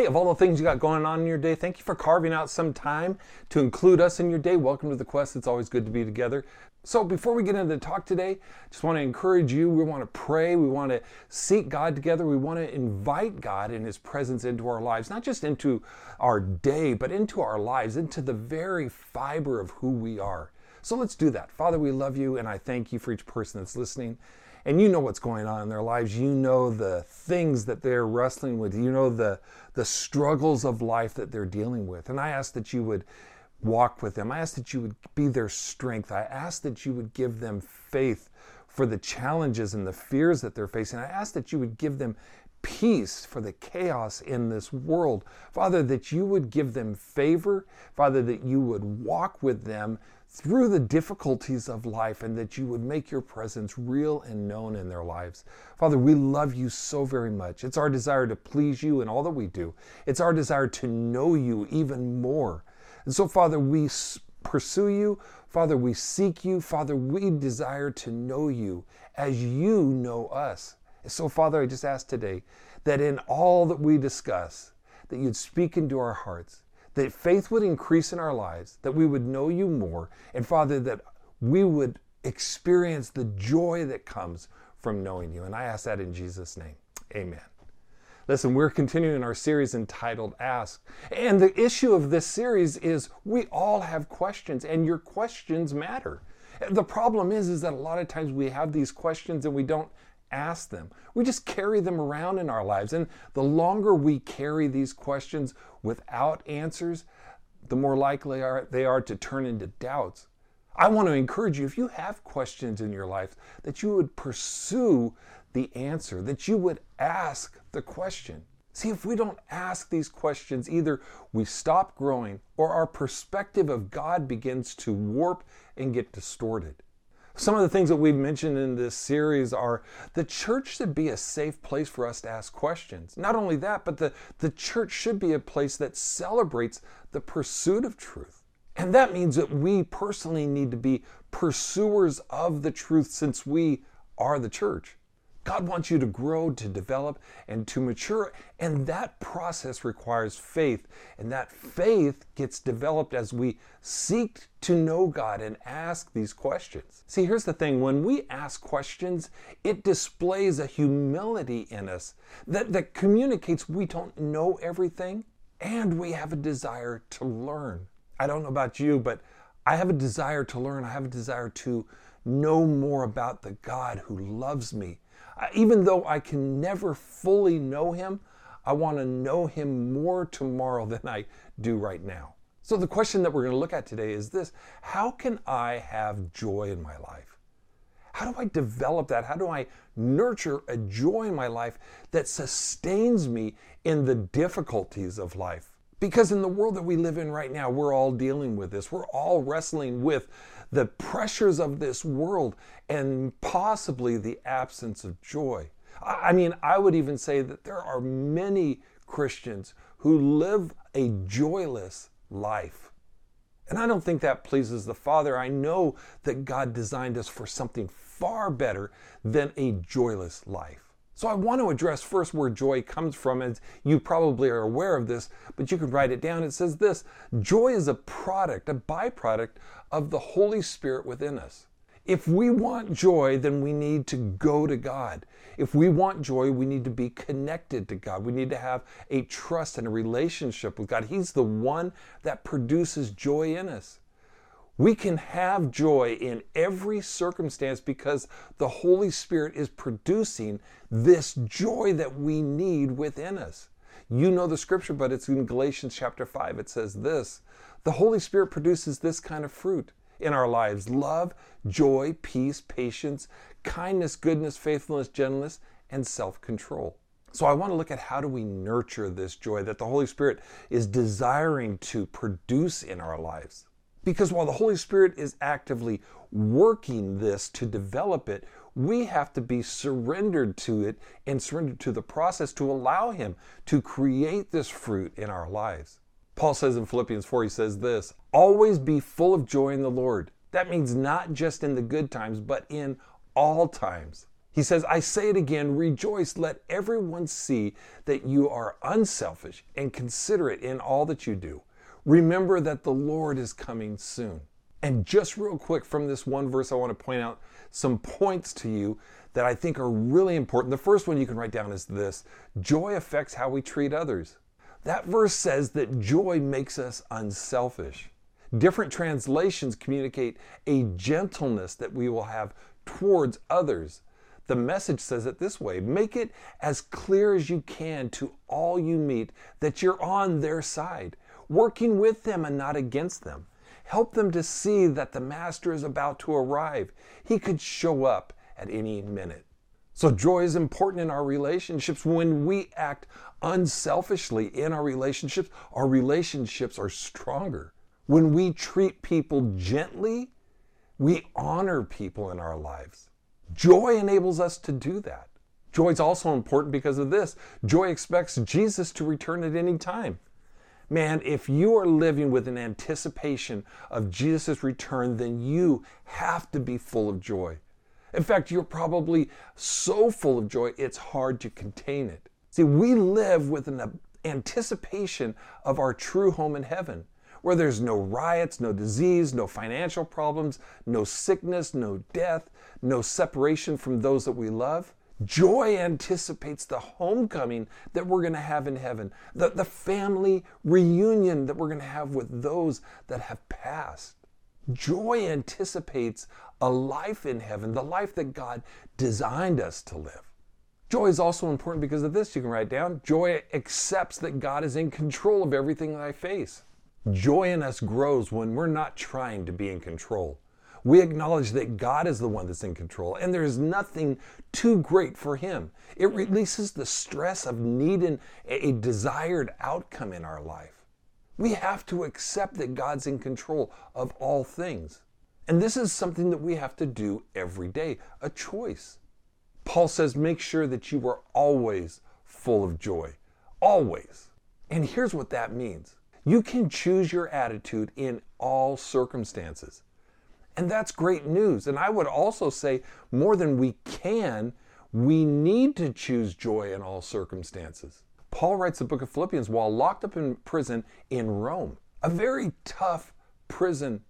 Hey, of all the things you got going on in your day, thank you for carving out some time to include us in your day. Welcome to the Quest. It's always good to be together. So, before we get into the talk today, just want to encourage you. We want to pray. We want to seek God together. We want to invite God and His presence into our lives, not just into our day, but into our lives, into the very fiber of who we are. So, let's do that. Father, we love you, and I thank you for each person that's listening and you know what's going on in their lives. You know the things that they're wrestling with. You know the the struggles of life that they're dealing with. And I ask that you would walk with them. I ask that you would be their strength. I ask that you would give them faith for the challenges and the fears that they're facing. I ask that you would give them peace for the chaos in this world. Father, that you would give them favor. Father, that you would walk with them through the difficulties of life and that you would make your presence real and known in their lives. Father, we love you so very much. It's our desire to please you in all that we do, it's our desire to know you even more. And so, Father, we pursue you. Father, we seek you. Father, we desire to know you as you know us. So, Father, I just ask today that in all that we discuss, that you'd speak into our hearts, that faith would increase in our lives, that we would know you more, and Father, that we would experience the joy that comes from knowing you. And I ask that in Jesus' name. Amen. Listen, we're continuing our series entitled Ask. And the issue of this series is we all have questions, and your questions matter. The problem is, is that a lot of times we have these questions and we don't ask them. We just carry them around in our lives. And the longer we carry these questions without answers, the more likely are, they are to turn into doubts. I want to encourage you, if you have questions in your life, that you would pursue the answer, that you would ask the question. See, if we don't ask these questions, either we stop growing or our perspective of God begins to warp and get distorted. Some of the things that we've mentioned in this series are the church should be a safe place for us to ask questions. Not only that, but the, the church should be a place that celebrates the pursuit of truth. And that means that we personally need to be pursuers of the truth since we are the church. God wants you to grow, to develop, and to mature. And that process requires faith. And that faith gets developed as we seek to know God and ask these questions. See, here's the thing when we ask questions, it displays a humility in us that, that communicates we don't know everything and we have a desire to learn. I don't know about you, but I have a desire to learn. I have a desire to know more about the God who loves me even though I can never fully know Him, I want to know Him more tomorrow than I do right now. So, the question that we're going to look at today is this How can I have joy in my life? How do I develop that? How do I nurture a joy in my life that sustains me in the difficulties of life? Because in the world that we live in right now, we're all dealing with this. We're all wrestling with the pressures of this world and possibly the absence of joy. I mean, I would even say that there are many Christians who live a joyless life. And I don't think that pleases the Father. I know that God designed us for something far better than a joyless life. So I want to address first where joy comes from, and you probably are aware of this, but you can write it down. It says this joy is a product, a byproduct of the Holy Spirit within us. If we want joy, then we need to go to God. If we want joy, we need to be connected to God. We need to have a trust and a relationship with God. He's the one that produces joy in us. We can have joy in every circumstance because the Holy Spirit is producing this joy that we need within us. You know the scripture, but it's in Galatians chapter 5. It says this The Holy Spirit produces this kind of fruit in our lives love, joy, peace, patience, kindness, goodness, faithfulness, gentleness, and self control. So I want to look at how do we nurture this joy that the Holy Spirit is desiring to produce in our lives. Because while the Holy Spirit is actively working this to develop it, we have to be surrendered to it and surrendered to the process to allow Him to create this fruit in our lives. Paul says in Philippians 4, he says this always be full of joy in the Lord. That means not just in the good times, but in all times. He says, I say it again, rejoice, let everyone see that you are unselfish and considerate in all that you do. Remember that the Lord is coming soon. And just real quick from this one verse, I want to point out some points to you that I think are really important. The first one you can write down is this joy affects how we treat others. That verse says that joy makes us unselfish. Different translations communicate a gentleness that we will have towards others. The message says it this way make it as clear as you can to all you meet that you're on their side, working with them and not against them. Help them to see that the Master is about to arrive. He could show up at any minute. So, joy is important in our relationships. When we act unselfishly in our relationships, our relationships are stronger. When we treat people gently, we honor people in our lives. Joy enables us to do that. Joy is also important because of this. Joy expects Jesus to return at any time. Man, if you are living with an anticipation of Jesus' return, then you have to be full of joy. In fact, you're probably so full of joy, it's hard to contain it. See, we live with an anticipation of our true home in heaven where there's no riots, no disease, no financial problems, no sickness, no death, no separation from those that we love. Joy anticipates the homecoming that we're going to have in heaven, the, the family reunion that we're going to have with those that have passed. Joy anticipates a life in heaven, the life that God designed us to live. Joy is also important because of this. You can write down joy accepts that God is in control of everything that I face. Joy in us grows when we're not trying to be in control. We acknowledge that God is the one that's in control and there is nothing too great for Him. It releases the stress of needing a desired outcome in our life. We have to accept that God's in control of all things. And this is something that we have to do every day, a choice. Paul says, make sure that you are always full of joy. Always. And here's what that means you can choose your attitude in all circumstances. And that's great news. And I would also say, more than we can, we need to choose joy in all circumstances. Paul writes the book of Philippians while locked up in prison in Rome, a very tough prison,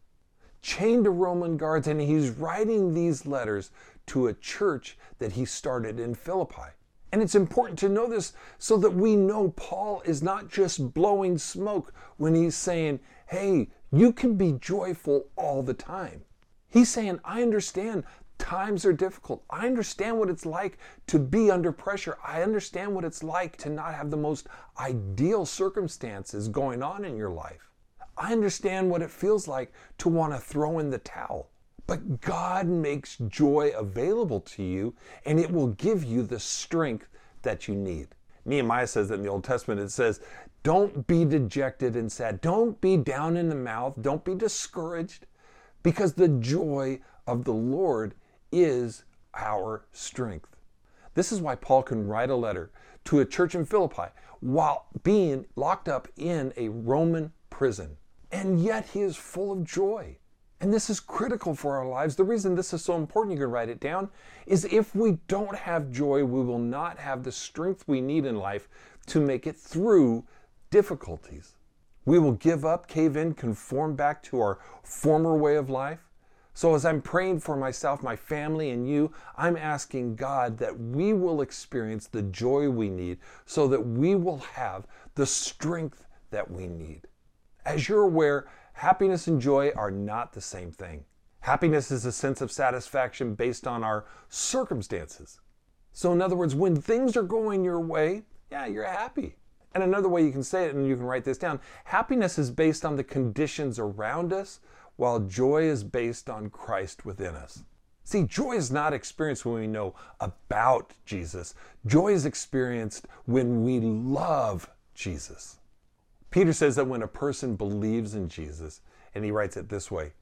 chained to Roman guards, and he's writing these letters to a church that he started in Philippi. And it's important to know this so that we know Paul is not just blowing smoke when he's saying, hey, you can be joyful all the time. He's saying, I understand times are difficult. I understand what it's like to be under pressure. I understand what it's like to not have the most ideal circumstances going on in your life. I understand what it feels like to want to throw in the towel. But God makes joy available to you, and it will give you the strength that you need. Nehemiah says that in the Old Testament, it says, Don't be dejected and sad. Don't be down in the mouth. Don't be discouraged, because the joy of the Lord is our strength. This is why Paul can write a letter to a church in Philippi while being locked up in a Roman prison. And yet he is full of joy. And this is critical for our lives. The reason this is so important, you can write it down, is if we don't have joy, we will not have the strength we need in life to make it through difficulties. We will give up, cave in, conform back to our former way of life. So, as I'm praying for myself, my family, and you, I'm asking God that we will experience the joy we need so that we will have the strength that we need. As you're aware, Happiness and joy are not the same thing. Happiness is a sense of satisfaction based on our circumstances. So, in other words, when things are going your way, yeah, you're happy. And another way you can say it, and you can write this down happiness is based on the conditions around us, while joy is based on Christ within us. See, joy is not experienced when we know about Jesus, joy is experienced when we love Jesus. Peter says that when a person believes in Jesus, and he writes it this way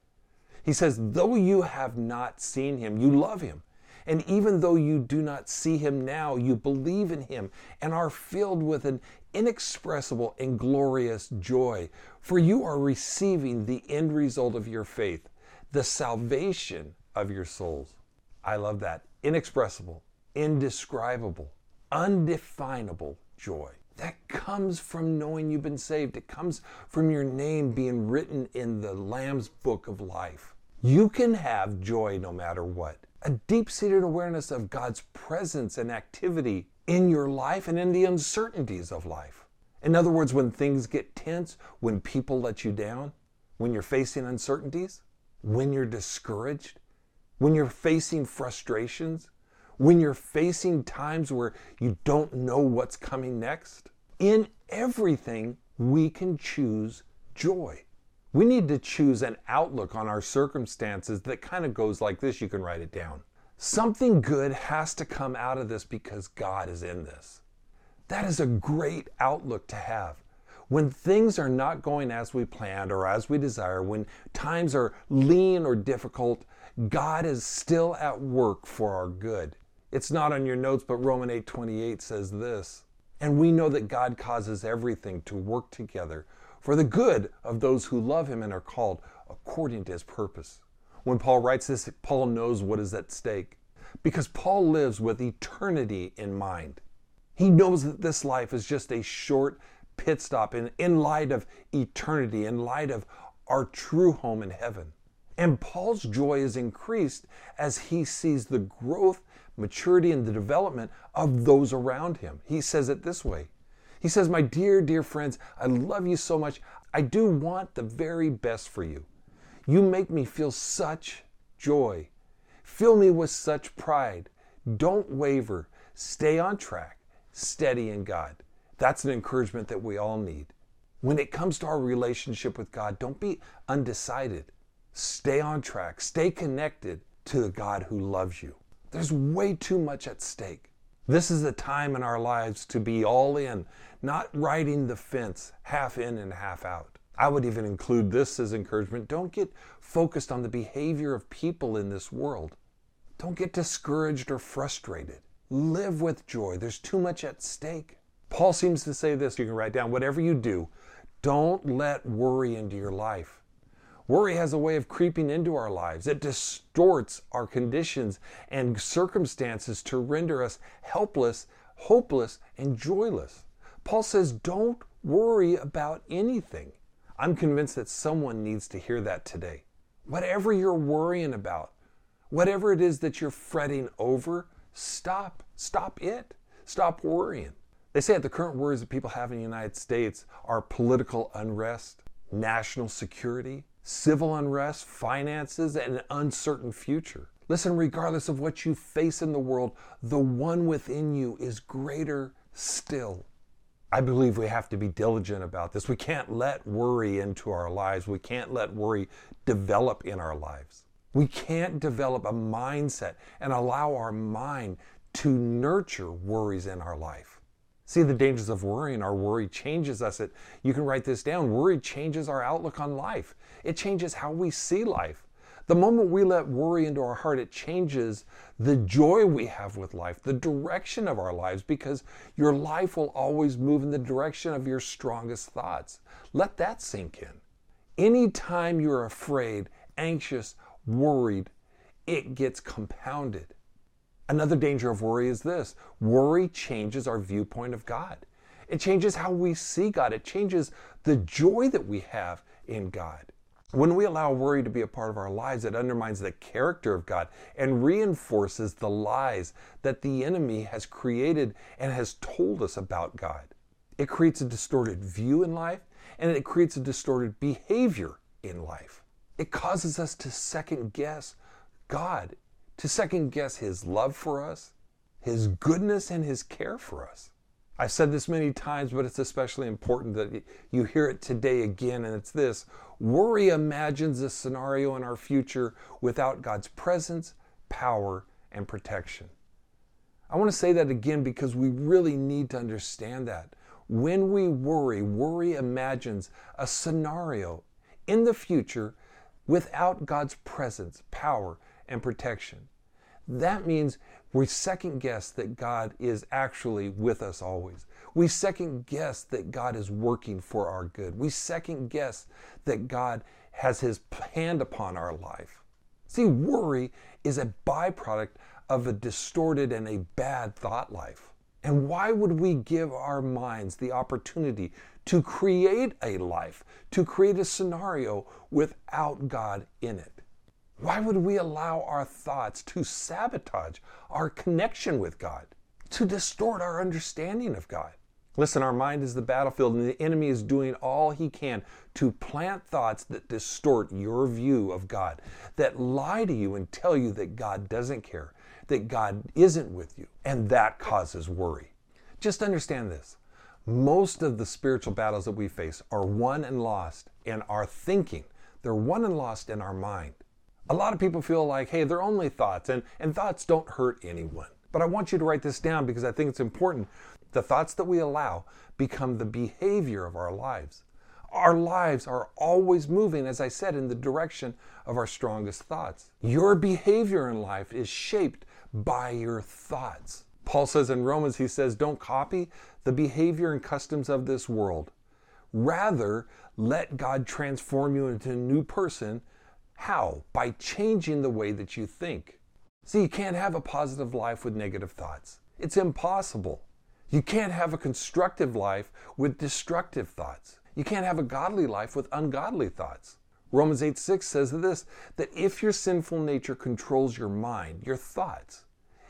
He says, Though you have not seen him, you love him. And even though you do not see him now, you believe in him and are filled with an inexpressible and glorious joy, for you are receiving the end result of your faith, the salvation of your souls. I love that. Inexpressible indescribable, undefinable joy. That comes from knowing you've been saved. It comes from your name being written in the Lamb's book of life. You can have joy no matter what. A deep seated awareness of God's presence and activity in your life and in the uncertainties of life. In other words, when things get tense, when people let you down, when you're facing uncertainties, when you're discouraged, when you're facing frustrations, when you're facing times where you don't know what's coming next. In everything, we can choose joy. We need to choose an outlook on our circumstances that kind of goes like this. You can write it down. Something good has to come out of this because God is in this. That is a great outlook to have. When things are not going as we planned or as we desire, when times are lean or difficult, God is still at work for our good. It's not on your notes, but Romans 8:28 says this. And we know that God causes everything to work together for the good of those who love him and are called according to his purpose. When Paul writes this, Paul knows what is at stake because Paul lives with eternity in mind. He knows that this life is just a short pit stop in, in light of eternity, in light of our true home in heaven. And Paul's joy is increased as he sees the growth, maturity, and the development of those around him. He says it this way He says, My dear, dear friends, I love you so much. I do want the very best for you. You make me feel such joy. Fill me with such pride. Don't waver. Stay on track. Steady in God. That's an encouragement that we all need. When it comes to our relationship with God, don't be undecided. Stay on track. Stay connected to the God who loves you. There's way too much at stake. This is the time in our lives to be all in, not riding the fence, half in and half out. I would even include this as encouragement. Don't get focused on the behavior of people in this world. Don't get discouraged or frustrated. Live with joy. There's too much at stake. Paul seems to say this. You can write down whatever you do, don't let worry into your life. Worry has a way of creeping into our lives. It distorts our conditions and circumstances to render us helpless, hopeless, and joyless. Paul says, Don't worry about anything. I'm convinced that someone needs to hear that today. Whatever you're worrying about, whatever it is that you're fretting over, stop. Stop it. Stop worrying. They say that the current worries that people have in the United States are political unrest, national security, civil unrest, finances, and an uncertain future. Listen, regardless of what you face in the world, the one within you is greater still. I believe we have to be diligent about this. We can't let worry into our lives. We can't let worry develop in our lives. We can't develop a mindset and allow our mind to nurture worries in our life. See the dangers of worrying. Our worry changes us. It, you can write this down. Worry changes our outlook on life. It changes how we see life. The moment we let worry into our heart, it changes the joy we have with life, the direction of our lives, because your life will always move in the direction of your strongest thoughts. Let that sink in. Anytime you're afraid, anxious, worried, it gets compounded. Another danger of worry is this worry changes our viewpoint of God. It changes how we see God. It changes the joy that we have in God. When we allow worry to be a part of our lives, it undermines the character of God and reinforces the lies that the enemy has created and has told us about God. It creates a distorted view in life and it creates a distorted behavior in life. It causes us to second guess God to second guess His love for us, His goodness, and His care for us. I've said this many times, but it's especially important that you hear it today again, and it's this worry imagines a scenario in our future without God's presence, power, and protection. I want to say that again because we really need to understand that. When we worry, worry imagines a scenario in the future without God's presence, power, and protection. That means we second guess that God is actually with us always. We second guess that God is working for our good. We second guess that God has his hand upon our life. See, worry is a byproduct of a distorted and a bad thought life. And why would we give our minds the opportunity to create a life, to create a scenario without God in it? Why would we allow our thoughts to sabotage our connection with God, to distort our understanding of God? Listen, our mind is the battlefield, and the enemy is doing all he can to plant thoughts that distort your view of God, that lie to you and tell you that God doesn't care, that God isn't with you, and that causes worry. Just understand this most of the spiritual battles that we face are won and lost in our thinking, they're won and lost in our mind. A lot of people feel like, hey, they're only thoughts, and, and thoughts don't hurt anyone. But I want you to write this down because I think it's important the thoughts that we allow become the behavior of our lives. Our lives are always moving, as I said, in the direction of our strongest thoughts. Your behavior in life is shaped by your thoughts. Paul says in Romans, he says, don't copy the behavior and customs of this world. Rather, let God transform you into a new person. How? By changing the way that you think. See, you can't have a positive life with negative thoughts. It's impossible. You can't have a constructive life with destructive thoughts. You can't have a godly life with ungodly thoughts. Romans 8 6 says this that if your sinful nature controls your mind, your thoughts,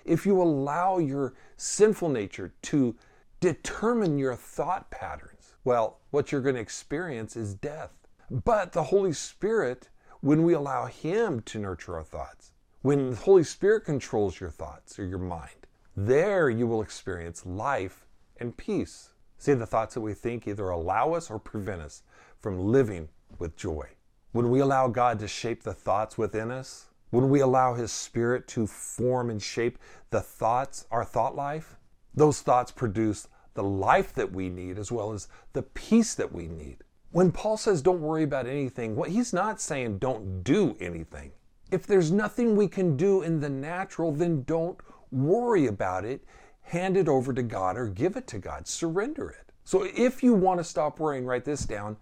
if you allow your sinful nature to determine your thought patterns, well, what you're going to experience is death. But the Holy Spirit, when we allow Him to nurture our thoughts, when the Holy Spirit controls your thoughts or your mind, there you will experience life and peace. See, the thoughts that we think either allow us or prevent us from living with joy. When we allow God to shape the thoughts within us, when we allow His Spirit to form and shape the thoughts, our thought life, those thoughts produce the life that we need as well as the peace that we need. When Paul says don't worry about anything, what he's not saying don't do anything. If there's nothing we can do in the natural, then don't worry about it, hand it over to God or give it to God, surrender it. So if you want to stop worrying, write this down.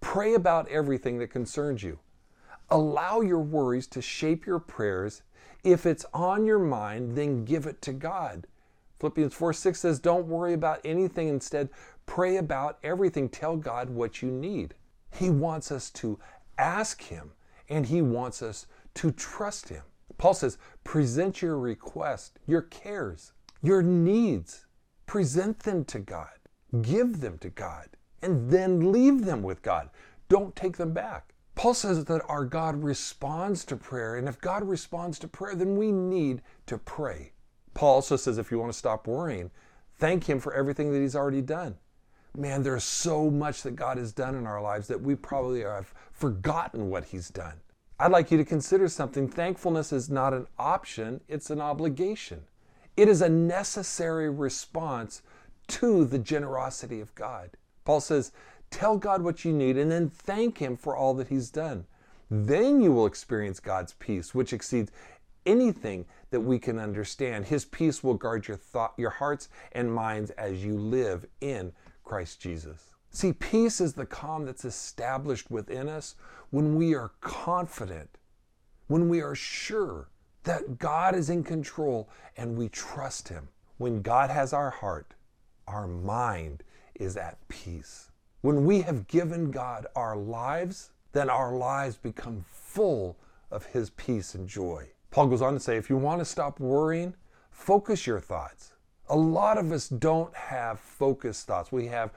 Pray about everything that concerns you. Allow your worries to shape your prayers. If it's on your mind, then give it to God. Philippians 4 6 says, Don't worry about anything. Instead, pray about everything. Tell God what you need. He wants us to ask Him, and He wants us to trust Him. Paul says, present your request, your cares, your needs, present them to God, give them to God, and then leave them with God. Don't take them back. Paul says that our God responds to prayer, and if God responds to prayer, then we need to pray. Paul also says if you want to stop worrying, thank Him for everything that He's already done. Man, there's so much that God has done in our lives that we probably have forgotten what He's done. I'd like you to consider something. Thankfulness is not an option, it's an obligation. It is a necessary response to the generosity of God. Paul says, Tell God what you need and then thank Him for all that He's done. Then you will experience God's peace, which exceeds anything that we can understand. His peace will guard your thought, your hearts and minds as you live in Christ Jesus. See, peace is the calm that's established within us when we are confident, when we are sure that God is in control and we trust Him. When God has our heart, our mind is at peace. When we have given God our lives, then our lives become full of His peace and joy. Paul goes on to say if you want to stop worrying, focus your thoughts. A lot of us don't have focused thoughts. We have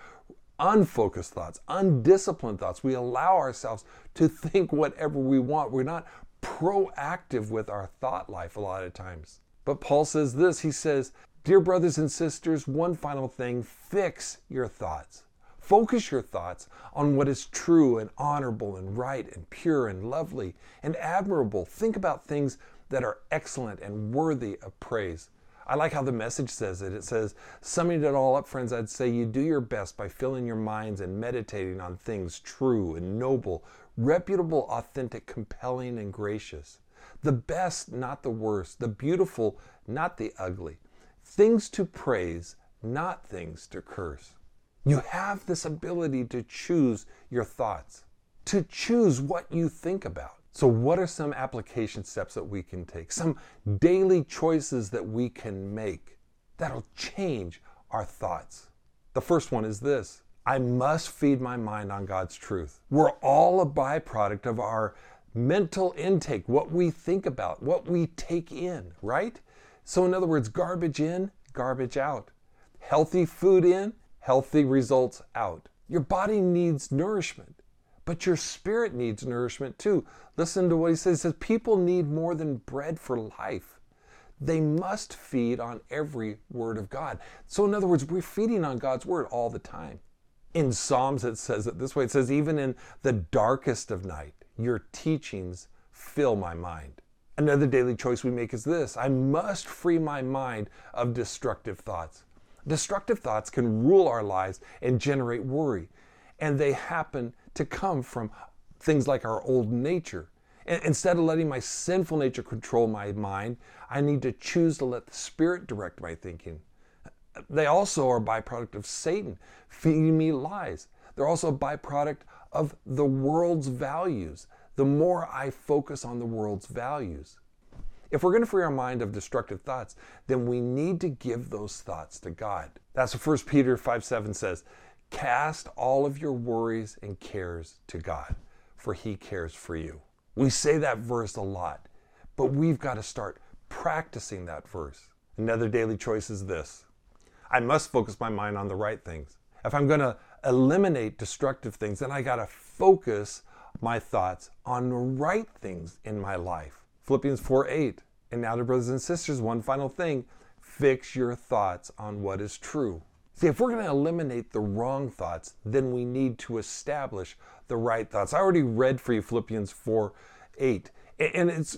unfocused thoughts, undisciplined thoughts. We allow ourselves to think whatever we want. We're not proactive with our thought life a lot of times. But Paul says this he says, Dear brothers and sisters, one final thing fix your thoughts. Focus your thoughts on what is true and honorable and right and pure and lovely and admirable. Think about things that are excellent and worthy of praise. I like how the message says it. It says, summing it all up, friends, I'd say you do your best by filling your minds and meditating on things true and noble, reputable, authentic, compelling, and gracious. The best, not the worst. The beautiful, not the ugly. Things to praise, not things to curse. You have this ability to choose your thoughts, to choose what you think about. So, what are some application steps that we can take? Some daily choices that we can make that'll change our thoughts. The first one is this I must feed my mind on God's truth. We're all a byproduct of our mental intake, what we think about, what we take in, right? So, in other words, garbage in, garbage out. Healthy food in, healthy results out. Your body needs nourishment, but your spirit needs nourishment too. Listen to what he says. He says, People need more than bread for life. They must feed on every word of God. So, in other words, we're feeding on God's word all the time. In Psalms, it says it this way it says, Even in the darkest of night, your teachings fill my mind. Another daily choice we make is this I must free my mind of destructive thoughts. Destructive thoughts can rule our lives and generate worry, and they happen to come from things like our old nature. And instead of letting my sinful nature control my mind, I need to choose to let the Spirit direct my thinking. They also are a byproduct of Satan feeding me lies. They're also a byproduct of the world's values. The more I focus on the world's values. If we're going to free our mind of destructive thoughts, then we need to give those thoughts to God. That's what 1 Peter 5 7 says. Cast all of your worries and cares to God, for he cares for you. We say that verse a lot, but we've got to start practicing that verse. Another daily choice is this I must focus my mind on the right things. If I'm going to eliminate destructive things, then I got to focus my thoughts on the right things in my life. Philippians 4 8. And now, to brothers and sisters, one final thing fix your thoughts on what is true. See, if we're going to eliminate the wrong thoughts, then we need to establish the right thoughts. I already read for you Philippians 4 8. And it's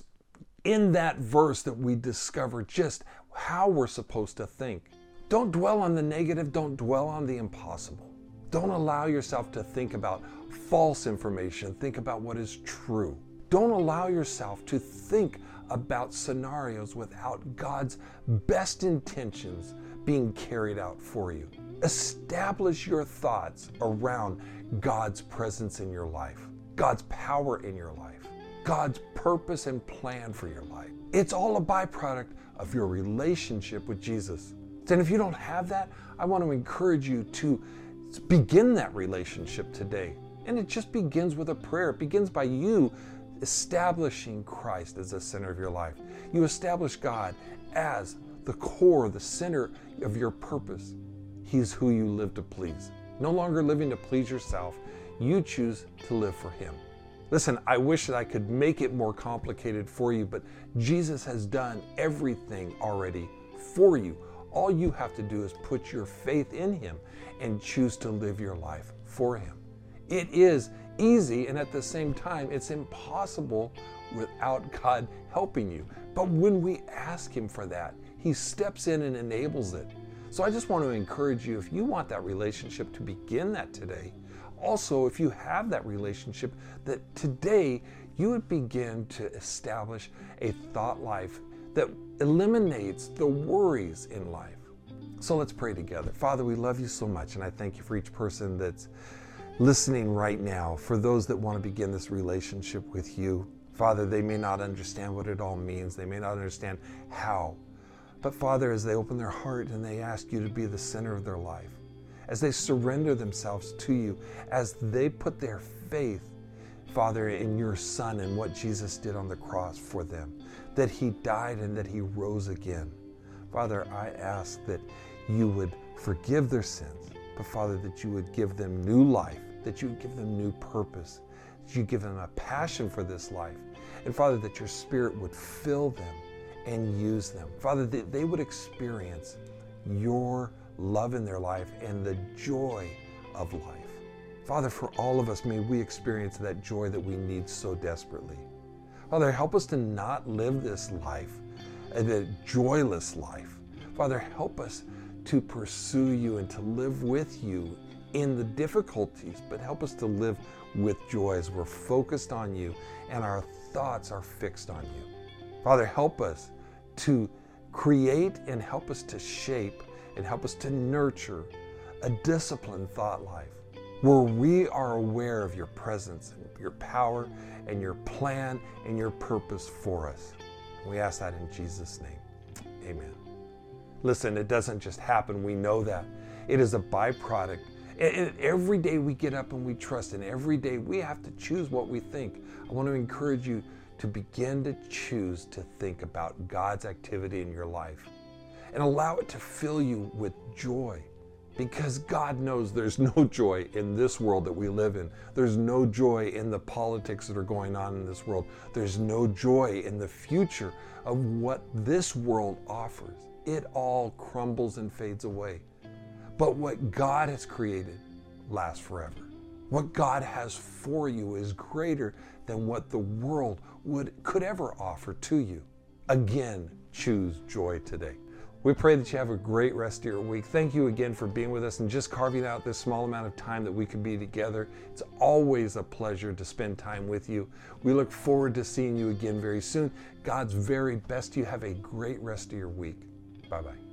in that verse that we discover just how we're supposed to think. Don't dwell on the negative, don't dwell on the impossible. Don't allow yourself to think about false information, think about what is true. Don't allow yourself to think about scenarios without God's best intentions being carried out for you. Establish your thoughts around God's presence in your life, God's power in your life, God's purpose and plan for your life. It's all a byproduct of your relationship with Jesus. And if you don't have that, I want to encourage you to begin that relationship today. And it just begins with a prayer. It begins by you establishing Christ as the center of your life. You establish God as the core, the center of your purpose. He's who you live to please. No longer living to please yourself, you choose to live for Him. Listen, I wish that I could make it more complicated for you, but Jesus has done everything already for you. All you have to do is put your faith in Him and choose to live your life for Him. It is easy, and at the same time, it's impossible without God helping you. But when we ask Him for that, He steps in and enables it. So I just want to encourage you if you want that relationship to begin that today. Also, if you have that relationship, that today you would begin to establish a thought life that eliminates the worries in life. So let's pray together. Father, we love you so much, and I thank you for each person that's listening right now, for those that want to begin this relationship with you. Father, they may not understand what it all means, they may not understand how. But Father, as they open their heart and they ask you to be the center of their life, as they surrender themselves to you, as they put their faith, Father, in your Son and what Jesus did on the cross for them, that He died and that He rose again. Father, I ask that you would forgive their sins, but Father, that you would give them new life, that you would give them new purpose, that you give them a passion for this life, and Father, that your Spirit would fill them and use them. Father, that they would experience your love in their life and the joy of life. Father, for all of us, may we experience that joy that we need so desperately. Father, help us to not live this life, uh, the joyless life. Father, help us to pursue you and to live with you in the difficulties, but help us to live with joy as we're focused on you and our thoughts are fixed on you. Father, help us to create and help us to shape and help us to nurture a disciplined thought life. where we are aware of your presence and your power and your plan and your purpose for us. We ask that in Jesus' name. Amen. Listen, it doesn't just happen. We know that. It is a byproduct. And every day we get up and we trust, and every day we have to choose what we think. I want to encourage you to begin to choose to think about God's activity in your life and allow it to fill you with joy because God knows there's no joy in this world that we live in. There's no joy in the politics that are going on in this world. There's no joy in the future of what this world offers. It all crumbles and fades away. But what God has created lasts forever. What God has for you is greater than what the world would could ever offer to you. Again, choose joy today. We pray that you have a great rest of your week. Thank you again for being with us and just carving out this small amount of time that we could be together. It's always a pleasure to spend time with you. We look forward to seeing you again very soon. God's very best. You have a great rest of your week. Bye bye.